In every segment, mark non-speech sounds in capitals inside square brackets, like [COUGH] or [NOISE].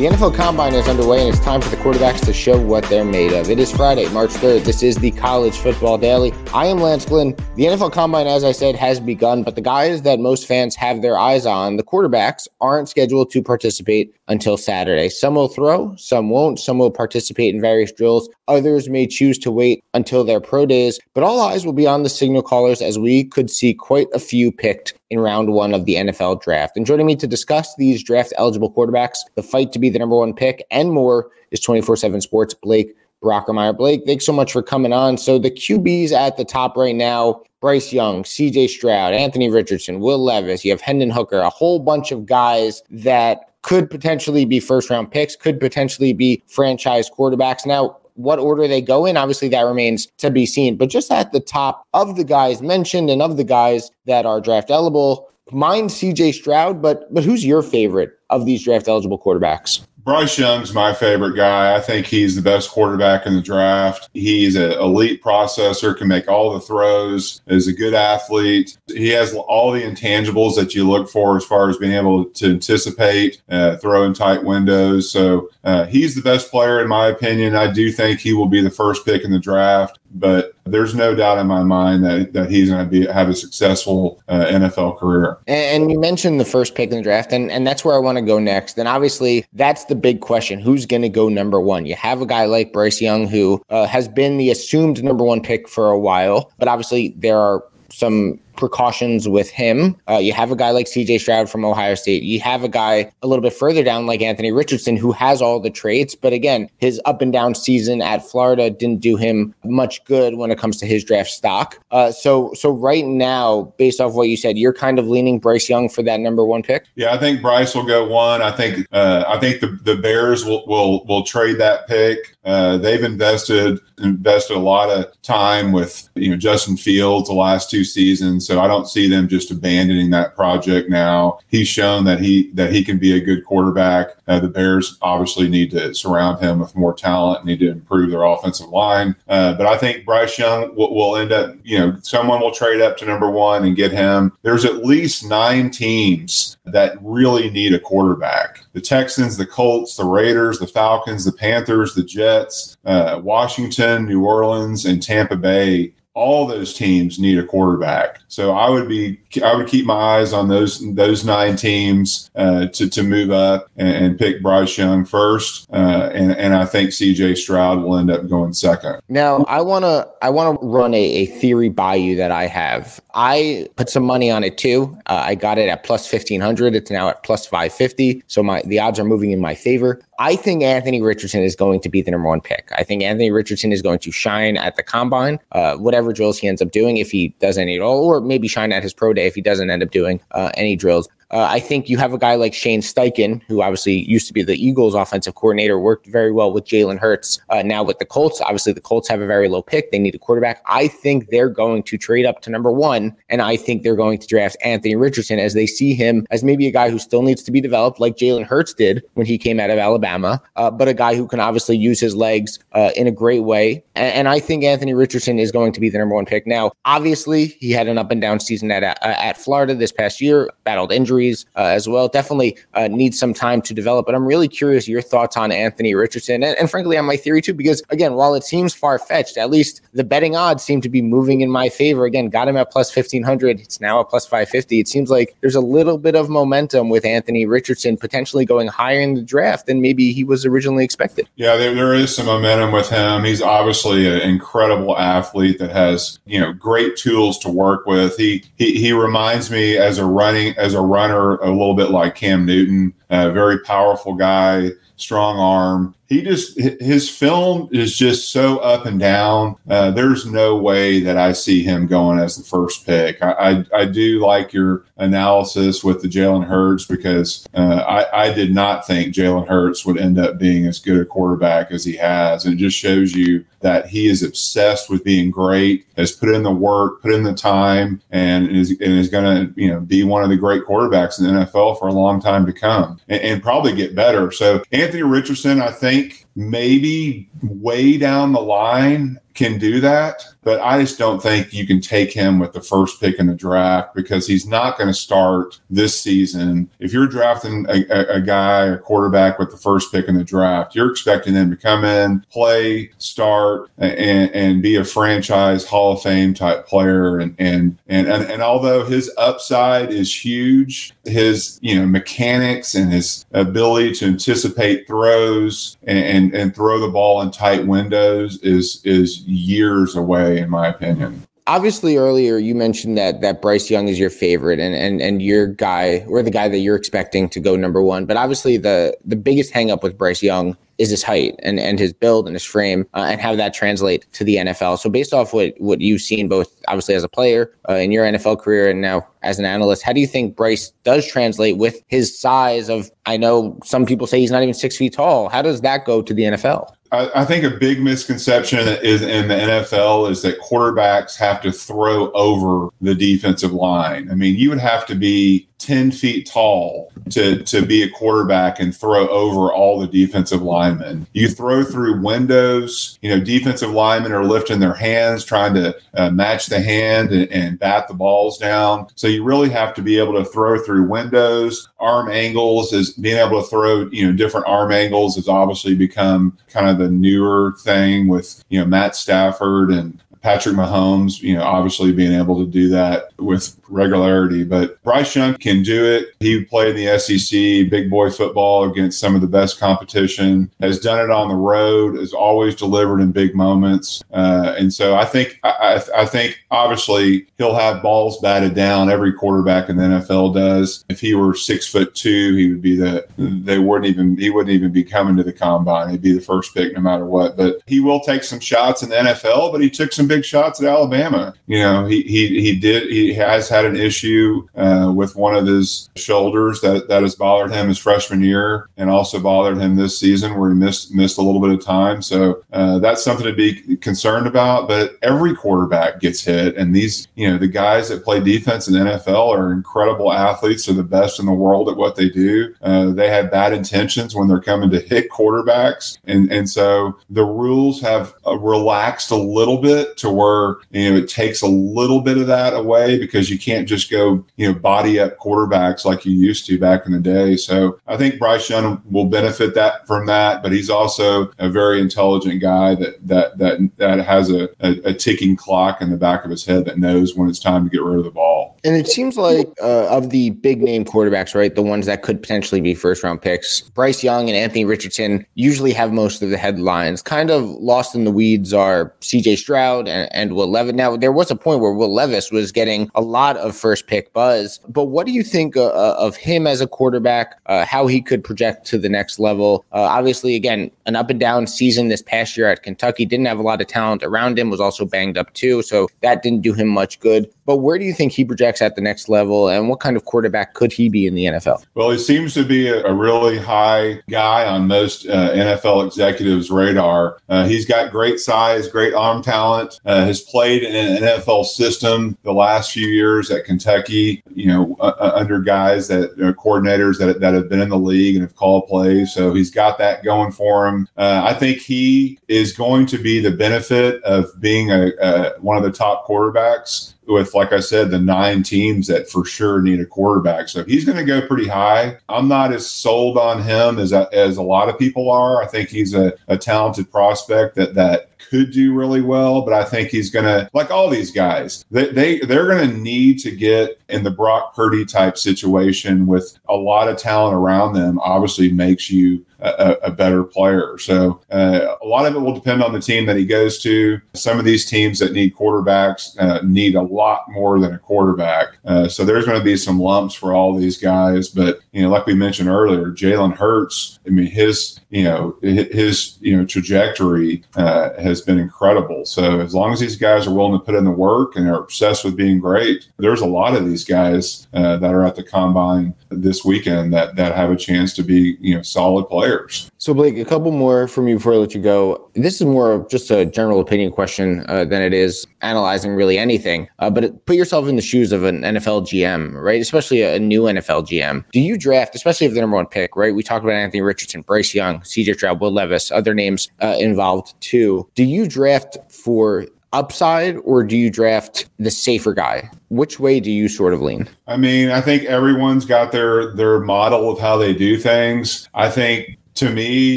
The NFL Combine is underway, and it's time for the quarterbacks to show what they're made of. It is Friday, March 3rd. This is the College Football Daily. I am Lance Glinn. The NFL Combine, as I said, has begun, but the guys that most fans have their eyes on, the quarterbacks, aren't scheduled to participate until Saturday. Some will throw, some won't. Some will participate in various drills. Others may choose to wait until their pro days, but all eyes will be on the signal callers as we could see quite a few picked in round one of the NFL draft. And joining me to discuss these draft eligible quarterbacks, the fight to be the number one pick, and more is 24 7 Sports Blake Brockermeyer. Blake, thanks so much for coming on. So the QBs at the top right now Bryce Young, CJ Stroud, Anthony Richardson, Will Levis, you have Hendon Hooker, a whole bunch of guys that could potentially be first round picks, could potentially be franchise quarterbacks. Now, what order they go in, obviously that remains to be seen. But just at the top of the guys mentioned and of the guys that are draft eligible, mine CJ Stroud, but but who's your favorite of these draft eligible quarterbacks? Bryce Young's my favorite guy. I think he's the best quarterback in the draft. He's an elite processor, can make all the throws, is a good athlete. He has all the intangibles that you look for as far as being able to anticipate, uh, throw in tight windows. So uh, he's the best player, in my opinion. I do think he will be the first pick in the draft but there's no doubt in my mind that, that he's going to be have a successful uh, NFL career. And you mentioned the first pick in the draft, and, and that's where I want to go next. And obviously, that's the big question: who's going to go number one? You have a guy like Bryce Young who uh, has been the assumed number one pick for a while, but obviously there are some precautions with him. Uh, you have a guy like CJ Stroud from Ohio State. You have a guy a little bit further down like Anthony Richardson who has all the traits, but again, his up and down season at Florida didn't do him much good when it comes to his draft stock. Uh, so, so right now, based off what you said, you're kind of leaning Bryce Young for that number one pick. Yeah, I think Bryce will go one. I think uh, I think the, the Bears will will will trade that pick. Uh, they've invested invested a lot of time with you know Justin Fields the last two seasons. So I don't see them just abandoning that project now. He's shown that he that he can be a good quarterback. Uh, the Bears obviously need to surround him with more talent, need to improve their offensive line. Uh, but I think Bryce Young will, will end up, you know, someone will trade up to number one and get him. There's at least nine teams that really need a quarterback. The Texans, the Colts, the Raiders, the Falcons, the Panthers, the Jets, uh, Washington, New Orleans, and Tampa Bay all those teams need a quarterback. So I would be I would keep my eyes on those those nine teams uh, to to move up and, and pick Bryce Young first, uh, and and I think C.J. Stroud will end up going second. Now I wanna I wanna run a, a theory by you that I have. I put some money on it too. Uh, I got it at plus fifteen hundred. It's now at plus five fifty. So my the odds are moving in my favor. I think Anthony Richardson is going to be the number one pick. I think Anthony Richardson is going to shine at the combine, uh, whatever drills he ends up doing, if he does any at all, or maybe shine at his pro day if he doesn't end up doing uh, any drills. Uh, I think you have a guy like Shane Steichen, who obviously used to be the Eagles' offensive coordinator, worked very well with Jalen Hurts. Uh, now with the Colts, obviously the Colts have a very low pick. They need a quarterback. I think they're going to trade up to number one, and I think they're going to draft Anthony Richardson as they see him as maybe a guy who still needs to be developed, like Jalen Hurts did when he came out of Alabama, uh, but a guy who can obviously use his legs uh, in a great way. And, and, I think Anthony Richardson is going to be the number one pick. Now, obviously, he had an up and down season at at Florida this past year, battled injury injuries uh, as well. Definitely uh, needs some time to develop. But I'm really curious your thoughts on Anthony Richardson and, and frankly on my theory too, because again, while it seems far fetched, at least the betting odds seem to be moving in my favor. Again, got him at plus 1500. It's now at plus 550. It seems like there's a little bit of momentum with Anthony Richardson potentially going higher in the draft than maybe he was originally expected. Yeah, there, there is some momentum with him. He's obviously an incredible athlete that has, you know, great tools to work with. He he, he reminds me as a running as a runner a little bit like Cam Newton, a very powerful guy, strong arm he just his film is just so up and down. Uh, there's no way that I see him going as the first pick. I I, I do like your analysis with the Jalen Hurts because uh, I I did not think Jalen Hurts would end up being as good a quarterback as he has, and it just shows you that he is obsessed with being great, has put in the work, put in the time, and is and is going to you know be one of the great quarterbacks in the NFL for a long time to come, and, and probably get better. So Anthony Richardson, I think think maybe way down the line can do that. But I just don't think you can take him with the first pick in the draft because he's not going to start this season. If you're drafting a, a, a, guy, a quarterback with the first pick in the draft, you're expecting them to come in, play, start, and, and be a franchise Hall of Fame type player. And, and and and and although his upside is huge, his you know mechanics and his ability to anticipate throws and, and, and throw the ball in tight windows is is years away, in my opinion. Obviously, earlier you mentioned that that Bryce Young is your favorite, and and and your guy, or the guy that you're expecting to go number one. But obviously, the the biggest hangup with Bryce Young is his height and, and his build and his frame uh, and how that translate to the NFL. So based off what, what you've seen both obviously as a player uh, in your NFL career and now as an analyst, how do you think Bryce does translate with his size of, I know some people say he's not even six feet tall. How does that go to the NFL? I, I think a big misconception is in the NFL is that quarterbacks have to throw over the defensive line. I mean, you would have to be 10 feet tall to, to be a quarterback and throw over all the defensive linemen. You throw through windows, you know, defensive linemen are lifting their hands, trying to uh, match the hand and, and bat the balls down. So you really have to be able to throw through windows. Arm angles is being able to throw, you know, different arm angles has obviously become kind of the newer thing with, you know, Matt Stafford and Patrick Mahomes, you know, obviously being able to do that with regularity. But Bryce Young can do it. He played in the SEC, big boy football against some of the best competition, has done it on the road, has always delivered in big moments. Uh, and so I think, I, I, think obviously he'll have balls batted down. Every quarterback in the NFL does. If he were six foot two, he would be the, they wouldn't even, he wouldn't even be coming to the combine. He'd be the first pick no matter what. But he will take some shots in the NFL, but he took some big shots at Alabama. You know, he, he, he did, he has had an issue uh, with one of his shoulders that, that has bothered him his freshman year and also bothered him this season where he missed missed a little bit of time. So uh, that's something to be concerned about. But every quarterback gets hit, and these you know the guys that play defense in NFL are incredible athletes. They're the best in the world at what they do. Uh, they have bad intentions when they're coming to hit quarterbacks, and and so the rules have uh, relaxed a little bit to where you know it takes a little bit of that away because you can't just go, you know, body up quarterbacks like you used to back in the day. So I think Bryce Young will benefit that from that, but he's also a very intelligent guy that that that that has a, a, a ticking clock in the back of his head that knows when it's time to get rid of the ball. And it seems like uh, of the big name quarterbacks, right, the ones that could potentially be first round picks, Bryce Young and Anthony Richardson usually have most of the headlines. Kind of lost in the weeds are C.J. Stroud and, and Will Levis. Now there was a point where Will Levis was getting a lot of first pick buzz. But what do you think uh, uh, of him as a quarterback? Uh, how he could project to the next level? Uh, obviously, again, an up and down season this past year at Kentucky. Didn't have a lot of talent around him. Was also banged up too, so that didn't do him much good. But where do you think he projects at the next level, and what kind of quarterback could he be in the NFL? Well, he seems to be a, a really high guy on most uh, NFL executives' radar. Uh, he's got great size, great arm talent. Has played in an NFL system the last few years at Kentucky, you know, uh, uh, under guys that uh, coordinators that, that have been in the league and have called plays. So he's got that going for him. Uh, I think he is going to be the benefit of being a, a one of the top quarterbacks with, like I said, the nine teams that for sure need a quarterback. So he's going to go pretty high. I'm not as sold on him as as a lot of people are. I think he's a, a talented prospect that that could do really well, but I think he's going to, like all these guys, they, they they're going to need to get in the Brock Purdy type situation with a lot of talent around them. Obviously, makes you a, a better player. So uh, a lot of it will depend on the team that he goes to. Some of these teams that need quarterbacks uh, need a lot more than a quarterback. Uh, so there's going to be some lumps for all these guys. But you know, like we mentioned earlier, Jalen Hurts. I mean, his you know his you know trajectory uh, has been incredible. So as long as these guys are willing to put in the work and are obsessed with being great, there's a lot of these guys uh, that are at the combine this weekend that that have a chance to be you know solid players. So, Blake, a couple more from you before I let you go. This is more of just a general opinion question uh, than it is analyzing really anything. Uh, but put yourself in the shoes of an NFL GM, right? Especially a, new NFL GM. Do you draft, especially if the number one pick, right? We talked about Anthony Richardson, Bryce Young, CJ Stroud, Will Levis, other names uh, involved too. Do you draft for upside or do you draft the safer guy? Which way do you sort of lean? I mean, I think everyone's got their their model of how they do things. I think to me,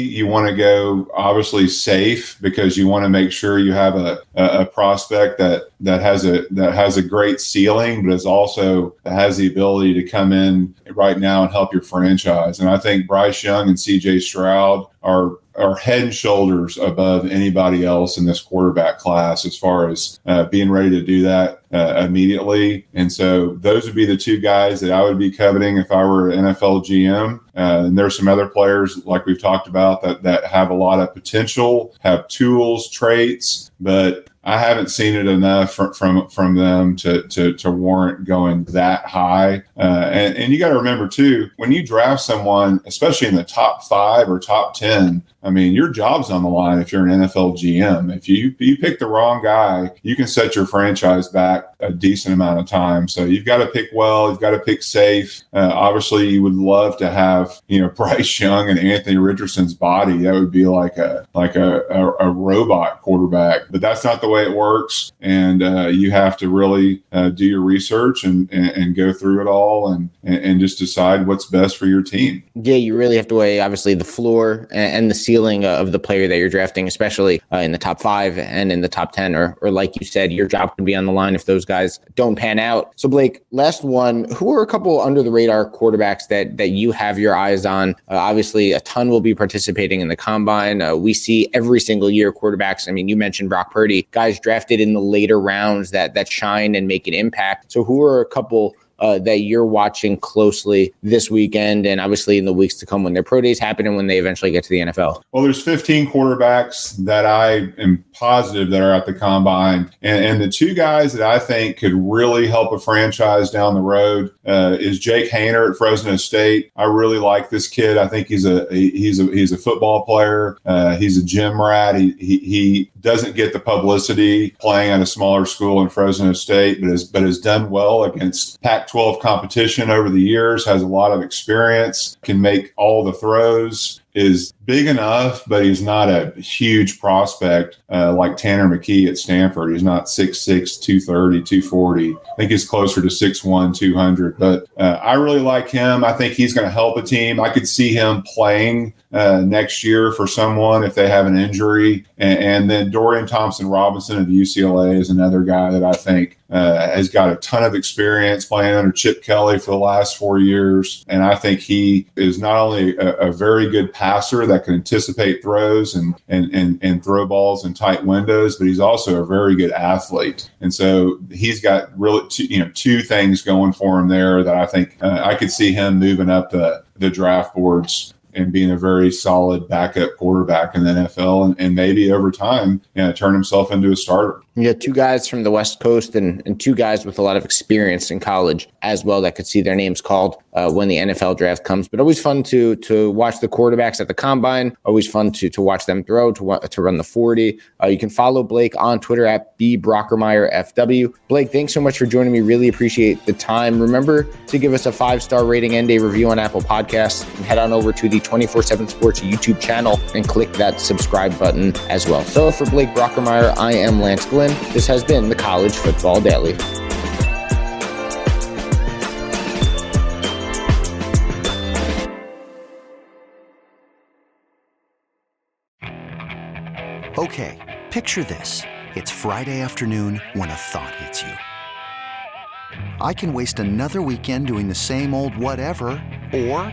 you want to go obviously safe because you want to make sure you have a, a, prospect that that has a that has a great ceiling, but is also has the ability to come in right now and help your franchise. And I think Bryce Young and C.J. Stroud are are head and shoulders above anybody else in this quarterback class as far as uh, being ready to do that uh, immediately. And so those would be the two guys that I would be coveting if I were an NFL GM. Uh, and there's some other players like we've talked about that that have a lot of potential, have tools, traits, but I haven't seen it enough from from, from them to, to, to warrant going that high. Uh, and, and you got to remember too, when you draft someone, especially in the top five or top ten, I mean, your job's on the line if you're an NFL GM. If you you pick the wrong guy, you can set your franchise back a decent amount of time. So you've got to pick well. You've got to pick safe. Uh, obviously, you would love to have you know [LAUGHS] Bryce Young and Anthony Richardson's body. That would be like a like a, a, a robot quarterback. But that's not the way it works. And uh, you have to really uh, do your research and, and, and go through it all and and just decide what's best for your team. Yeah, you really have to weigh obviously the floor and, and the ceiling of the player that you're drafting, especially uh, in the top five and in the top 10, or, or like you said, your job could be on the line if those guys don't pan out. So, Blake, last one. Who are a couple under the radar quarterbacks that, that you have your eyes on? Uh, obviously, a ton will be participating in the combine. Uh, we see every single year quarterbacks. I mean, you mentioned Brock Purdy, guys drafted in the later rounds that, that shine and make an impact. So, who are a couple uh, that you're watching closely this weekend and obviously in the weeks to come when their pro days happen and when they eventually get to the NFL? Well, there's 15 quarterbacks that I am positive that are at the combine. And, and the two guys that I think could really help a franchise down the road uh, is Jake Haener at Fresno State. I really like this kid. I think he's a he's a he's a football player. Uh, he's a gym rat. He, he, he doesn't get the publicity playing at a smaller school in Fresno State, but has but has done well against Pac-12 competition over the years. Has a lot of experience. Can make all the throws is big enough, but he's not a huge prospect uh, like Tanner McKee at Stanford. He's not 6'6, 230, 240. I think he's closer to 6'1, 200. But uh, I really like him. I think he's going to help a team. I could see him playing uh, next year for someone if they have an injury. And, and, then Dorian Thompson Robinson of UCLA is another guy that I think uh, has got a ton of experience playing under Chip Kelly for the last four years. And I think he is not only a, a very good passer that can anticipate throws and, and, and, and throw balls in tight windows, but he's also a very good athlete. And so he's got really two, you know two things going for him there that I think uh, I could see him moving up the the draft boards and being a very solid backup quarterback in the NFL, and, and maybe over time, you know, turn himself into a starter. You two guys from the West Coast and, and two guys with a lot of experience in college as well that could see their names called uh, when the NFL draft comes. But always fun to to watch the quarterbacks at the combine. Always fun to to watch them throw to to run the forty. Uh, you can follow Blake on Twitter at b brockermeyer fw. Blake, thanks so much for joining me. Really appreciate the time. Remember to give us a five star rating and a review on Apple Podcasts. And head on over to the 24 7 Sports YouTube channel and click that subscribe button as well. So for Blake Brockermeyer, I am Lance Glinn. This has been the College Football Daily. Okay, picture this. It's Friday afternoon when a thought hits you. I can waste another weekend doing the same old whatever, or